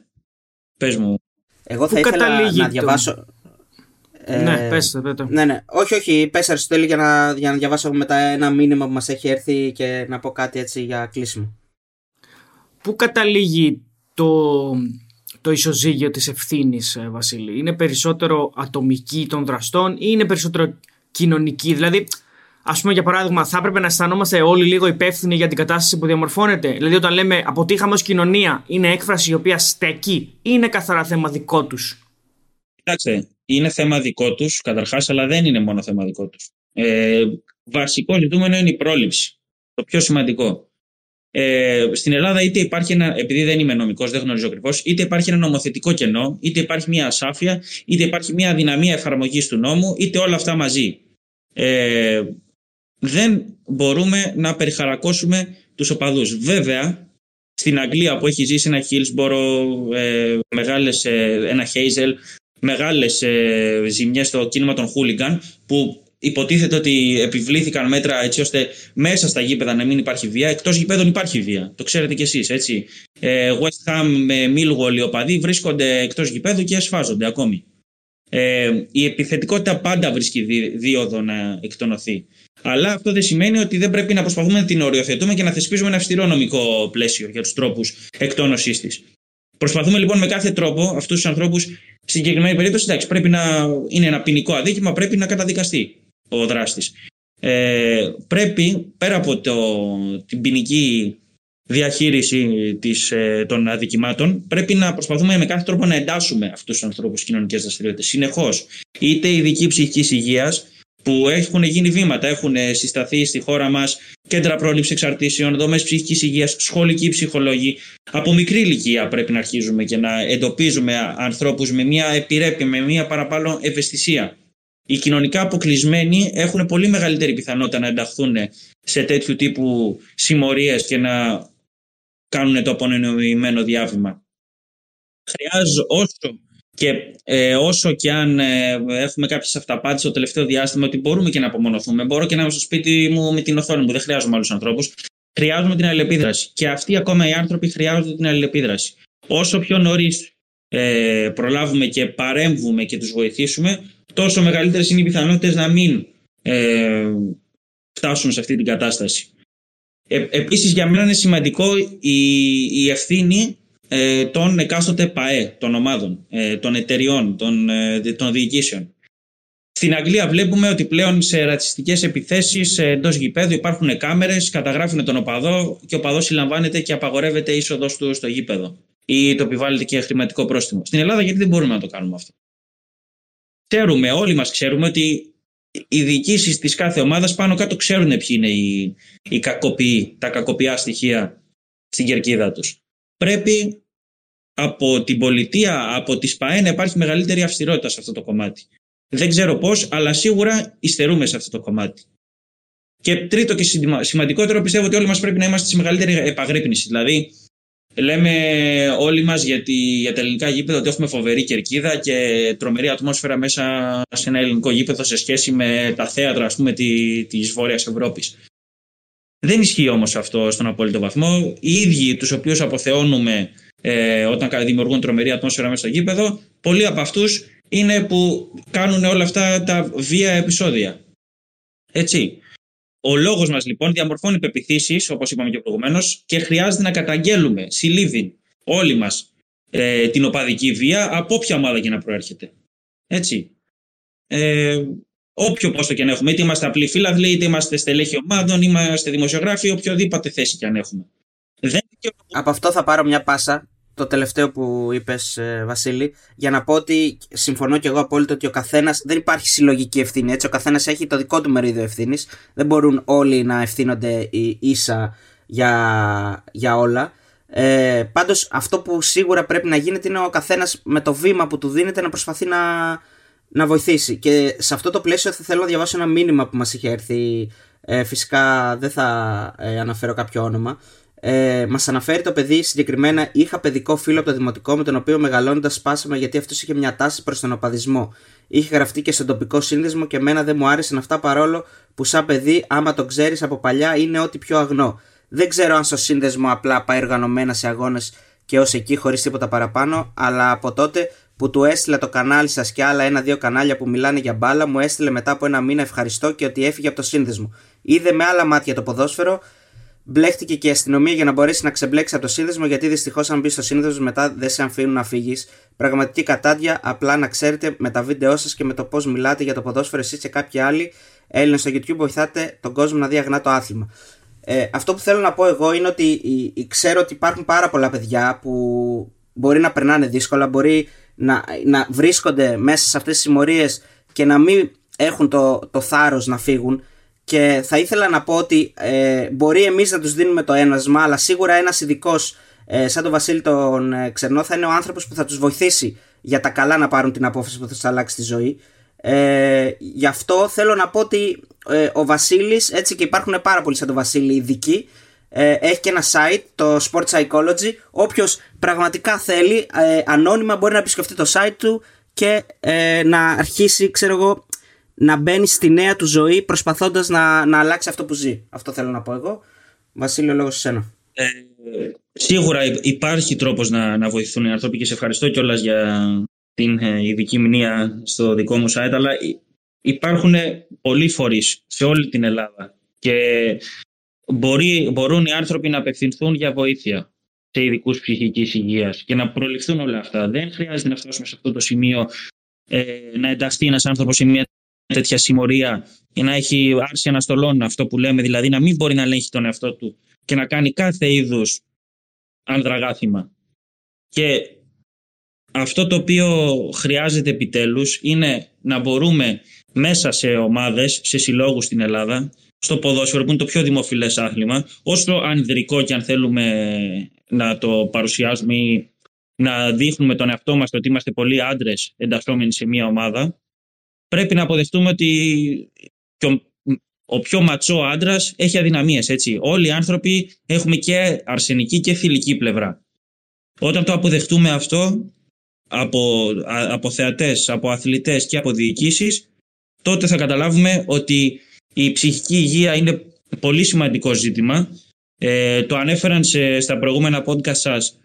C: Πες μου.
A: Εγώ θα ήθελα να διαβάσω...
B: Ε, ναι, πες, πες,
A: Ναι, ναι. Όχι, όχι, πες Αριστοτέλη για να, για να διαβάσω μετά ένα μήνυμα που μας έχει έρθει και να πω κάτι έτσι για κλείσιμο.
B: Πού καταλήγει το, το ισοζύγιο της ευθύνης, ε, Βασίλη; Είναι περισσότερο ατομική των δραστών ή είναι περισσότερο κοινωνική; Δηλαδή, Α πούμε, για παράδειγμα, θα έπρεπε να αισθανόμαστε όλοι λίγο υπεύθυνοι για την κατάσταση που διαμορφώνεται. Δηλαδή, όταν λέμε αποτύχαμε ως κοινωνία, είναι έκφραση η οποία στέκει ή είναι καθαρά θέμα δικό τους;
C: Κοιτάξτε, είναι θέμα δικό τους καταρχάς, αλλά δεν είναι μόνο θέμα δικό τους. Ε, βασικό ζητούμενο είναι η πρόληψη. Το πιο σημαντικό. Ε, στην Ελλάδα, είτε υπάρχει ένα, επειδή δεν είμαι νομικός, δεν γνωρίζω ακριβώς, είτε υπάρχει ένα νομοθετικό κενό, είτε υπάρχει μια ασάφεια, είτε υπάρχει μια αδυναμία εφαρμογής του νόμου, είτε όλα αυτά μαζί. Ε, δεν μπορούμε να περιχαρακώσουμε τους οπαδούς. Βέβαια, στην Αγγλία που έχει ζήσει ένα Hillsborough, ε, μεγάλες, ε, ένα Hazel, μεγάλες ε, ζημιές στο κίνημα των Hooligan, που υποτίθεται ότι επιβλήθηκαν μέτρα έτσι ώστε μέσα στα γήπεδα να μην υπάρχει βία. Εκτός γήπεδων υπάρχει βία. Το ξέρετε κι εσείς, έτσι. Ε, West Ham με Millwall οι οπαδοί βρίσκονται εκτός γήπεδου και σφάζονται ακόμη. Ε, η επιθετικότητα πάντα βρίσκει δίωδο να εκτονωθεί. Αλλά αυτό δεν σημαίνει ότι δεν πρέπει να προσπαθούμε να την οριοθετούμε και να θεσπίζουμε ένα αυστηρό νομικό πλαίσιο για τους τρόπους εκτόνωσής της. Προσπαθούμε λοιπόν με κάθε τρόπο αυτούς τους ανθρώπους, στην συγκεκριμένη περίπτωση, εντάξει, πρέπει να είναι ένα ποινικό αδίκημα, πρέπει να καταδικαστεί ο δράστης. Ε, πρέπει πέρα από το, την ποινική διαχείριση της, ε, των αδικημάτων, πρέπει να προσπαθούμε με κάθε τρόπο να εντάσσουμε αυτούς τους ανθρώπους κοινωνικές δραστηριότητες. Συνεχώς. Είτε ειδική ψυχική υγείας, που έχουν γίνει βήματα. Έχουν συσταθεί στη χώρα μας κέντρα πρόληψη εξαρτήσεων, δομές ψυχικής υγείας, σχολικοί ψυχολόγοι. Από μικρή ηλικία πρέπει να αρχίζουμε και να εντοπίζουμε ανθρώπους με μια επιρρέπεια, με μια παραπάνω ευαισθησία. Οι κοινωνικά αποκλεισμένοι έχουν πολύ μεγαλύτερη πιθανότητα να ενταχθούν σε τέτοιου τύπου συμμορίες και να κάνουν το απονοημένο διάβημα. Χρειάζεται όσο και ε, όσο και αν ε, έχουμε κάποιες αυταπάτες το τελευταίο διάστημα ότι μπορούμε και να απομονωθούμε, μπορώ και να είμαι στο σπίτι μου με την οθόνη μου, δεν χρειάζομαι άλλους ανθρώπους. Χρειάζομαι την αλληλεπίδραση. Και αυτοί ακόμα οι άνθρωποι χρειάζονται την αλληλεπίδραση. όσο πιο νωρίς ε, προλάβουμε και παρέμβουμε και τους βοηθήσουμε, τόσο μεγαλύτερες είναι οι πιθανότητες να μην ε, φτάσουν σε αυτή την κατάσταση. Ε, επίσης για μένα είναι σημαντικό η, η ευθύνη ε, των εκάστοτε ΠΑΕ, των ομάδων, ε, των εταιριών, των, ε, των διοικήσεων. Στην Αγγλία βλέπουμε ότι πλέον σε ρατσιστικές επιθέσεις εντός γηπέδου υπάρχουν κάμερες, καταγράφουν τον οπαδό και ο οπαδός συλλαμβάνεται και απαγορεύεται η είσοδος του στο γήπεδο ή το επιβάλλεται και χρηματικό πρόστιμο. Στην Ελλάδα γιατί δεν μπορούμε να το κάνουμε αυτό; Ξέρουμε, όλοι μας ξέρουμε ότι οι διοικήσεις της κάθε ομάδας πάνω κάτω ξέρουν ποιοι είναι οι, οι κακοποιοί, τα κακοποιά στοιχεία στην κερκίδα τους. Πρέπει από την πολιτεία, από τη ΣΠΑΕ να υπάρχει μεγαλύτερη αυστηρότητα σε αυτό το κομμάτι. Δεν ξέρω πώς, αλλά σίγουρα υστερούμε σε αυτό το κομμάτι. Και τρίτο και σημαντικότερο, πιστεύω ότι όλοι μας πρέπει να είμαστε σε μεγαλύτερη επαγρύπνηση. Δηλαδή, λέμε όλοι μας για τα ελληνικά γήπεδα ότι έχουμε φοβερή κερκίδα και τρομερή ατμόσφαιρα μέσα σε ένα ελληνικό γήπεδο σε σχέση με τα θέατρα, ας πούμε, της Βόρειας Ευρώπης. Δεν ισχύει όμως αυτό στον απόλυτο βαθμό. Οι ίδιοι τους οποίους αποθεώνουμε ε, όταν δημιουργούν τρομερή ατμόσφαιρα μέσα στο γήπεδο, πολλοί από αυτούς είναι που κάνουν όλα αυτά τα βία επεισόδια. Έτσι. Ο λόγος μας λοιπόν διαμορφώνει πεπιθήσεις, όπως είπαμε και προηγουμένως, και χρειάζεται να καταγγέλουμε, συλλήβιν, όλοι μας, ε, την οπαδική βία από όποια ομάδα και να προέρχεται. Έτσι. Ε, όποιο πόστο και αν έχουμε, είτε είμαστε απλοί φίλαθλοι, είτε είμαστε στελέχοι ομάδων, είμαστε δημοσιογράφοι, οποιοδήποτε θέση και αν έχουμε.
A: Δεν... Από αυτό θα πάρω μια πάσα το τελευταίο που είπες, ε, Βασίλη, για να πω ότι συμφωνώ και εγώ απόλυτα ότι ο καθένα δεν υπάρχει συλλογική ευθύνη. Έτσι, ο καθένας έχει το δικό του μερίδιο ευθύνης. Δεν μπορούν όλοι να ευθύνονται ίσα για, για όλα. Ε, Πάντως, αυτό που σίγουρα πρέπει να γίνεται είναι ο καθένας με το βήμα που του δίνεται να προσπαθεί να, να βοηθήσει. Και σε αυτό το πλαίσιο θα θέλω να διαβάσω ένα μήνυμα που μας είχε έρθει. Ε, φυσικά δεν θα ε, αναφέρω κάποιο όνομα. Ε, Μας αναφέρει το παιδί συγκεκριμένα: Είχα παιδικό φίλο από το δημοτικό με τον οποίο μεγαλώνοντας σπάσαμε γιατί αυτός είχε μια τάση προς τον οπαδισμό. Είχε γραφτεί και στον τοπικό σύνδεσμο και εμένα δεν μου άρεσαν αυτά παρόλο που σαν παιδί, άμα το ξέρεις από παλιά, είναι ό,τι πιο αγνό. Δεν ξέρω αν στο σύνδεσμο απλά πάει οργανωμένα σε αγώνες και ως εκεί χωρίς τίποτα παραπάνω, αλλά από τότε που του έστειλε το κανάλι σας και άλλα ένα-δύο κανάλια που μιλάνε για μπάλα, μου έστειλε μετά από ένα μήνα ευχαριστώ και ότι έφυγε από το σύνδεσμο. Είδε με άλλα μάτια το ποδόσφαιρο Μπλέχτηκε και η αστυνομία για να μπορέσει να ξεμπλέξει από το σύνδεσμο, γιατί δυστυχώς, αν μπεις στο σύνδεσμο, μετά δεν σε αφήνουν να φύγεις. Πραγματική κατάδια, απλά να ξέρετε με τα βίντεό σας και με το πώς μιλάτε για το ποδόσφαιρο εσείς και κάποιοι άλλοι Έλληνες στο YouTube βοηθάτε τον κόσμο να δει αγνά το άθλημα. Ε, αυτό που θέλω να πω εγώ είναι ότι ξέρω ότι υπάρχουν πάρα πολλά παιδιά που μπορεί να περνάνε δύσκολα, μπορεί να, να βρίσκονται μέσα σε αυτές τις συμμορίες και να μην έχουν το, το θάρρος να φύγουν. Και θα ήθελα να πω ότι ε, μπορεί εμείς να τους δίνουμε το ένασμα, αλλά σίγουρα ένας ειδικός ε, σαν τον Βασίλη τον ε, Ξερνό θα είναι ο άνθρωπος που θα τους βοηθήσει για τα καλά να πάρουν την απόφαση που θα τους αλλάξει τη ζωή. Ε, γι' αυτό θέλω να πω ότι ε, ο Βασίλης, έτσι και υπάρχουν πάρα πολλοί σαν τον Βασίλη ειδικοί, ε, έχει και ένα site, το Sport Psychology. Όποιος πραγματικά θέλει, ε, ανώνυμα μπορεί να επισκεφτεί το site του και να αρχίσει, ξέρω εγώ, να μπαίνει στη νέα του ζωή προσπαθώντας να, να αλλάξει αυτό που ζει. Αυτό θέλω να πω εγώ. Βασίλειο, λόγος σε σένα.
C: Ε, σίγουρα υπάρχει τρόπος να, να βοηθούν οι άνθρωποι και σε ευχαριστώ κιόλας για την ε, ειδική μνήμα στο δικό μου site. Αλλά υπάρχουν πολλοί φορείς σε όλη την Ελλάδα και μπορεί, μπορούν οι άνθρωποι να απευθυνθούν για βοήθεια σε ειδικούς ψυχικής υγείας και να προληφθούν όλα αυτά. Δεν χρειάζεται να φτάσουμε σε αυτό το σημείο ε, να ενταχθεί ένας άνθρωπος σε μια τέτοια συμμορία ή να έχει άρση αναστολών, αυτό που λέμε, δηλαδή να μην μπορεί να ελέγχει τον εαυτό του και να κάνει κάθε είδους ανδραγάθημα. Και αυτό το οποίο χρειάζεται επιτέλους είναι να μπορούμε μέσα σε ομάδες, σε συλλόγους στην Ελλάδα, στο ποδόσφαιρο που είναι το πιο δημοφιλές άθλημα, όσο ανδρικό και αν θέλουμε να το παρουσιάζουμε ή να δείχνουμε τον εαυτό μας ότι είμαστε πολλοί άντρες εντασσόμενοι σε μια ομάδα, πρέπει να αποδεχτούμε ότι ο πιο ματσό άντρας έχει αδυναμίες. Όλοι οι άνθρωποι έχουμε και αρσενική και θηλυκή πλευρά. Όταν το αποδεχτούμε αυτό από, από θεατές, από αθλητές και από διοικήσεις, τότε θα καταλάβουμε ότι η ψυχική υγεία είναι πολύ σημαντικό ζήτημα. Ε, το ανέφεραν σε, στα προηγούμενα podcast σας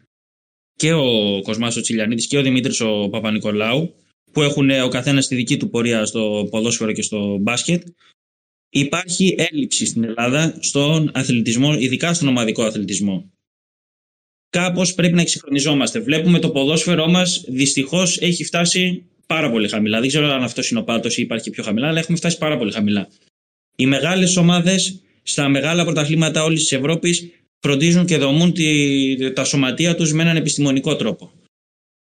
C: και ο Κοσμάς ο Τσιλιανίδης και ο Δημήτρης ο Παπα-Νικολάου που έχουν ο καθένας τη δική του πορεία στο ποδόσφαιρο και στο μπάσκετ υπάρχει έλλειψη στην Ελλάδα στον αθλητισμό, ειδικά στον ομαδικό αθλητισμό. Κάπως πρέπει να εξυγχρονιζόμαστε. Βλέπουμε το ποδόσφαιρό μας δυστυχώς έχει φτάσει πάρα πολύ χαμηλά. Δεν ξέρω αν αυτός είναι ο πάτος ή υπάρχει πιο χαμηλά, αλλά έχουμε φτάσει πάρα πολύ χαμηλά. Οι μεγάλες ομάδες στα μεγάλα πρωταθλήματα όλης της Ευρώπης φροντίζουν και δομούν τη, τα σωματεία τους με έναν επιστημονικό τρόπο.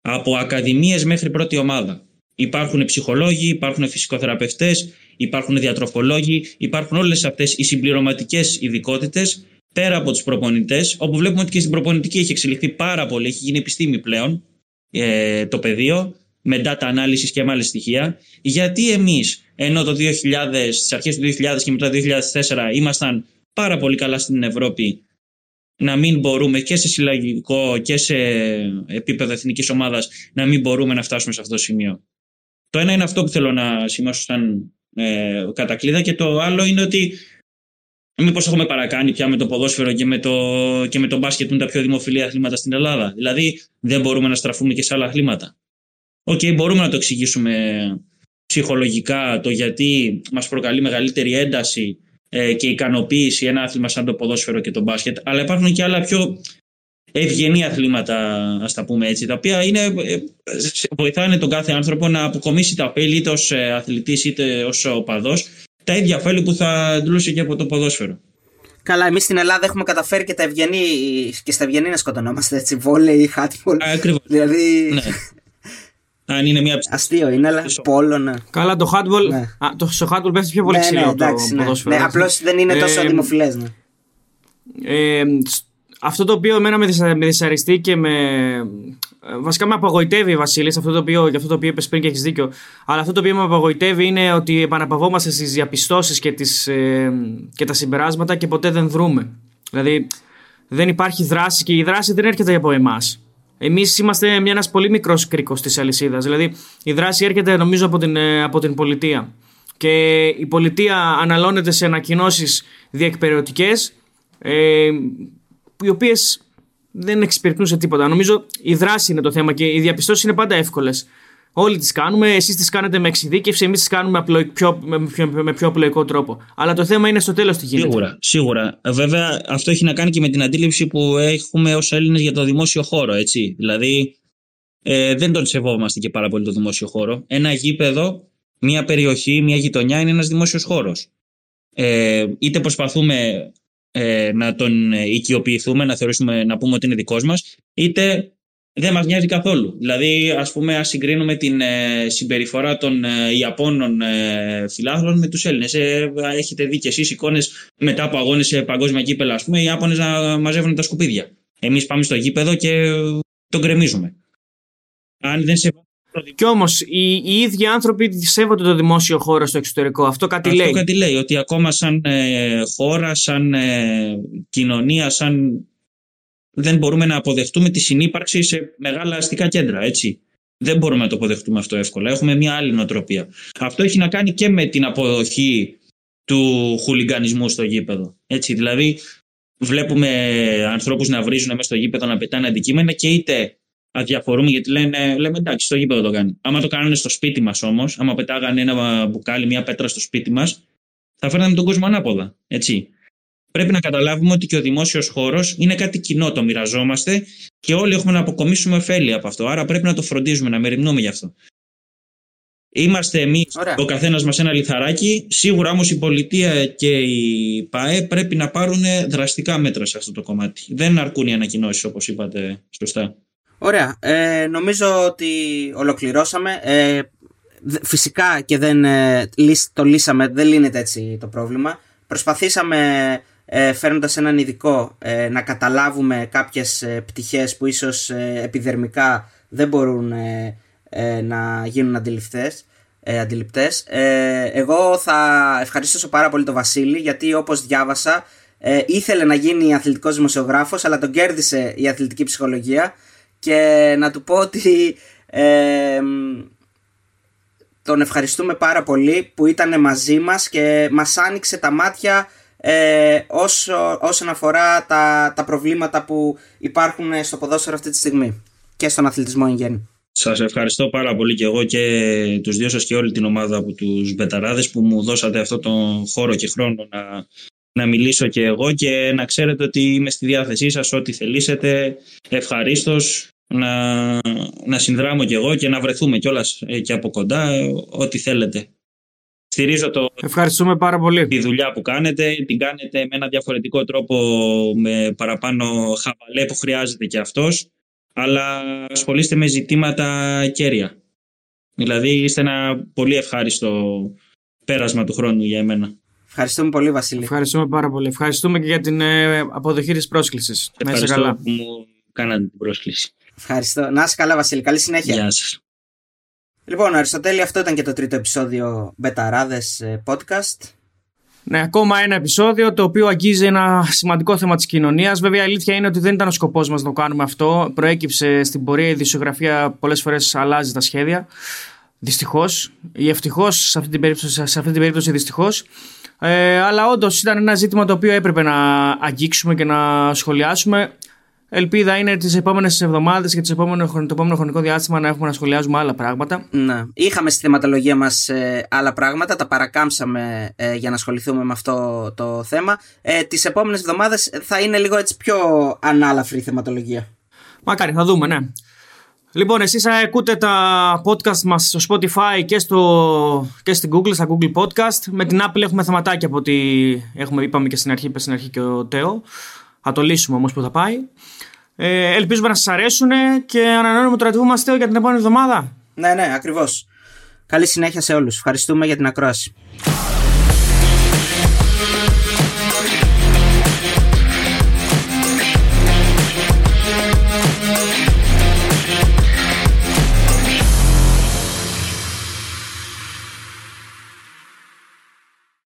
C: Από ακαδημίες μέχρι πρώτη ομάδα. Υπάρχουν ψυχολόγοι, υπάρχουν φυσικοθεραπευτές, υπάρχουν διατροφολόγοι, υπάρχουν όλες αυτές οι συμπληρωματικές ειδικότητες πέρα από τους προπονητές, όπου βλέπουμε ότι και στην προπονητική έχει εξελιχθεί πάρα πολύ, έχει γίνει επιστήμη πλέον ε, το πεδίο, με data ανάλυση και με άλλα στοιχεία. Γιατί εμείς, ενώ το 2000, στις αρχές του 2000 και μετά το 2004 ήμασταν πάρα πολύ καλά στην Ευρώπη να μην μπορούμε και σε συλλογικό και σε επίπεδο εθνικής ομάδας να μην μπορούμε να φτάσουμε σε αυτό το σημείο. Το ένα είναι αυτό που θέλω να σημειώσω σαν ε, κατακλείδα και το άλλο είναι ότι μήπως έχουμε παρακάνει πια με το ποδόσφαιρο και με το, και με το μπάσκετ που είναι τα πιο δημοφιλή αθλήματα στην Ελλάδα. Δηλαδή δεν μπορούμε να στραφούμε και σε άλλα αθλήματα. OK, okay, μπορούμε να το εξηγήσουμε ψυχολογικά το γιατί μας προκαλεί μεγαλύτερη ένταση ε, και ικανοποίηση ένα άθλημα σαν το ποδόσφαιρο και το μπάσκετ, αλλά υπάρχουν και άλλα πιο ευγενή αθλήματα, ας τα πούμε έτσι, τα οποία είναι, ε, βοηθάνε τον κάθε άνθρωπο να αποκομίσει τα ωφέλη είτε ως ε, αθλητής είτε ως οπαδός, τα ίδια ωφέλη που θα αντλούσε και από το ποδόσφαιρο.
A: Καλά, εμείς στην Ελλάδα έχουμε καταφέρει και, τα ευγενή, και στα ευγενή να σκοτωνόμαστε έτσι. Βόλεϊ, χάτμπολ.
C: Ακριβώς.
A: Δηλαδή.
C: Ναι. Αν είναι μια
A: Αστείο είναι, αλλά πόλο, ναι.
B: Καλά, το hardball. Ναι. Α, το, στο hardball πέφτει πιο πολύ ναι, ξύλο ναι, εντάξει, το ναι. ποδόσφαιρο.
A: Ναι, απλώς δεν είναι τόσο ε, δημοφιλές. Ναι.
B: Ε, αυτό το οποίο εμένα με, δυσαρεστεί και με. Βασικά με απογοητεύει, Βασίλης, αυτό το οποίο, για αυτό το οποίο είπες πριν και έχεις δίκιο. Αλλά αυτό το οποίο με απογοητεύει είναι ότι επαναπαυόμαστε στις διαπιστώσεις και, ε, και τα συμπεράσματα και ποτέ δεν δρούμε. Δηλαδή, δεν υπάρχει δράση και η δράση δεν έρχεται από εμάς. Εμείς είμαστε ένας πολύ μικρός κρίκος της αλυσίδας. Δηλαδή, η δράση έρχεται νομίζω από την, ε, από την πολιτεία. Και η πολιτεία αναλώνεται σε ανακοινώσεις διεκπαιρεωτικέ, ε, οι οποίες δεν εξυπηρετούν σε τίποτα. Νομίζω η δράση είναι το θέμα και οι διαπιστώσεις είναι πάντα εύκολες. Όλοι τις κάνουμε, εσείς τις κάνετε με εξειδίκευση, εμείς τις κάνουμε πιο, με, πιο, με πιο απλοϊκό τρόπο. Αλλά το θέμα είναι στο τέλος τι γίνεται.
C: Σίγουρα, σίγουρα. Βέβαια, αυτό έχει να κάνει και με την αντίληψη που έχουμε ως Έλληνες για το δημόσιο χώρο. Έτσι. Δηλαδή, ε, δεν τον σεβόμαστε και πάρα πολύ το δημόσιο χώρο. Ένα γήπεδο, μια περιοχή, μια γειτονιά είναι ένας δημόσιος χώρος. Ε, είτε προσπαθούμε ε, να τον οικειοποιηθούμε, να θεωρήσουμε, να πούμε ότι είναι δικός μας, είτε δεν μας νοιάζει καθόλου. Δηλαδή, ας πούμε, ας συγκρίνουμε την ε, συμπεριφορά των ε, Ιαπώνων ε, φιλάθλων με τους Έλληνες. Ε, έχετε δει και εσείς εικόνες μετά από αγώνες σε παγκόσμια κύπελα, ας πούμε, οι Ιάπωνες να μαζεύουν τα σκουπίδια. Εμείς πάμε στο γήπεδο και τον κρεμίζουμε. Αν δεν σε
B: κι όμως οι, οι ίδιοι άνθρωποι σέβονται το δημόσιο χώρο στο εξωτερικό. Αυτό κάτι
C: Αυτό
B: λέει.
C: Αυτό κάτι λέει. Ότι ακόμα σαν ε, χώρα, σαν ε, κοινωνία, σαν δεν μπορούμε να αποδεχτούμε τη συνύπαρξη σε μεγάλα αστικά κέντρα, έτσι. Δεν μπορούμε να το αποδεχτούμε αυτό εύκολα. Έχουμε μια άλλη νοοτροπία. Αυτό έχει να κάνει και με την αποδοχή του χουλιγκανισμού στο γήπεδο. Έτσι, δηλαδή, βλέπουμε ανθρώπους να βρίζουν μέσα στο γήπεδο, να πετάνε αντικείμενα και είτε αδιαφορούμε γιατί λένε, λέμε εντάξει, στο γήπεδο το κάνει. Άμα το κάνουν στο σπίτι μας όμως, άμα πετάγανε ένα μπουκάλι, μια πέτρα στο σπίτι μας, θα φέρναμε τον κόσμο ανάποδα. Έτσι πρέπει να καταλάβουμε ότι και ο δημόσιος χώρος είναι κάτι κοινό, το μοιραζόμαστε και όλοι έχουμε να αποκομίσουμε ωφέλη από αυτό. Άρα πρέπει να το φροντίζουμε, να μεριμνούμε γι' αυτό. Είμαστε εμείς, ο καθένας μας ένα λιθαράκι. Σίγουρα όμως η πολιτεία και η ΠΑΕ πρέπει να πάρουν δραστικά μέτρα σε αυτό το κομμάτι. Δεν αρκούν οι ανακοινώσεις, όπως είπατε σωστά.
A: Ωραία. Ε, νομίζω ότι ολοκληρώσαμε. Ε, φυσικά και δεν ε, το λύσαμε, δεν λύνεται έτσι το πρόβλημα. Προσπαθήσαμε ε, φέρνοντας έναν ειδικό ε, να καταλάβουμε κάποιες ε, πτυχές που ίσως ε, επιδερμικά δεν μπορούν να γίνουν αντιληπτές. αντιληπτές. εγώ θα ευχαριστήσω πάρα πολύ τον Βασίλη γιατί όπως διάβασα ήθελε να γίνει αθλητικός δημοσιογράφος αλλά τον κέρδισε η αθλητική ψυχολογία και να του πω ότι τον ευχαριστούμε πάρα πολύ που ήταν μαζί μας και μας άνοιξε τα μάτια ε, όσο, όσον αφορά τα, τα προβλήματα που υπάρχουν στο ποδόσφαιρο αυτή τη στιγμή. και στον αθλητισμό εν γέννη.
C: Σας ευχαριστώ πάρα πολύ και εγώ και τους δύο σας και όλη την ομάδα από τους Μπεταράδες που μου δώσατε αυτό τον χώρο και χρόνο να, να μιλήσω και εγώ και να ξέρετε ότι είμαι στη διάθεσή σας ό,τι θελήσετε ευχαρίστως να, να συνδράμω και εγώ και να βρεθούμε κιόλας ε, και από κοντά ό,τι θέλετε. Στηρίζω το,
B: Ευχαριστούμε πάρα πολύ.
C: τη δουλειά που κάνετε, την κάνετε με ένα διαφορετικό τρόπο με παραπάνω χαβαλέ που χρειάζεται και αυτός αλλά ασχολείστε με ζητήματα κέρια. Δηλαδή είστε ένα πολύ ευχάριστο πέρασμα του χρόνου για εμένα.
A: Ευχαριστούμε πολύ Βασίλη.
B: Ευχαριστούμε πάρα πολύ. Ευχαριστούμε και για την ε, αποδοχή της πρόσκλησης.
C: Ευχαριστώ
B: καλά.
C: που μου κάνατε την πρόσκληση.
A: Ευχαριστώ. Να είσαι καλά Βασίλη. Καλή συνέχεια.
C: Γεια σας.
A: Λοιπόν, Αριστοτέλη, αυτό ήταν και το τρίτο επεισόδιο Μπεταράδες ε, podcast.
B: Ναι, ακόμα ένα επεισόδιο το οποίο αγγίζει ένα σημαντικό θέμα της κοινωνίας. Βέβαια, η αλήθεια είναι ότι δεν ήταν ο σκοπός μας να το κάνουμε αυτό. Προέκυψε στην πορεία η δισογραφία πολλές φορές αλλάζει τα σχέδια. Δυστυχώς. Ή ευτυχώς, σε αυτή την περίπτωση, σε αυτή την περίπτωση δυστυχώς. Ε, αλλά όντως ήταν ένα ζήτημα το οποίο έπρεπε να αγγίξουμε και να σχολιάσουμε. Ελπίδα είναι τις επόμενες εβδομάδες και τις επόμενο, το επόμενο χρονικό διάστημα να έχουμε να σχολιάζουμε άλλα πράγματα.
A: Ναι. Είχαμε στη θεματολογία μας ε, άλλα πράγματα, τα παρακάμψαμε ε, για να ασχοληθούμε με αυτό το θέμα. Ε, τις επόμενες εβδομάδες θα είναι λίγο έτσι πιο ανάλαφρη η θεματολογία.
B: Μακάρι, θα δούμε, ναι. Λοιπόν, εσείς ακούτε τα podcast μας στο Spotify και, στο, και στην Google, στα Google Podcast. Με την Apple έχουμε θεματάκια από ό,τι έχουμε, είπαμε και στην αρχή, είπε στην αρχή και ο Τέο. Θα το λύσουμε όμως που θα πάει. Ε, ελπίζουμε να σας αρέσουν και ανανεώνουμε το ραντεβού μας Τέο για την επόμενη εβδομάδα.
A: Ναι, ναι, ακριβώς. Καλή συνέχεια σε όλους. Ευχαριστούμε για την ακρόαση.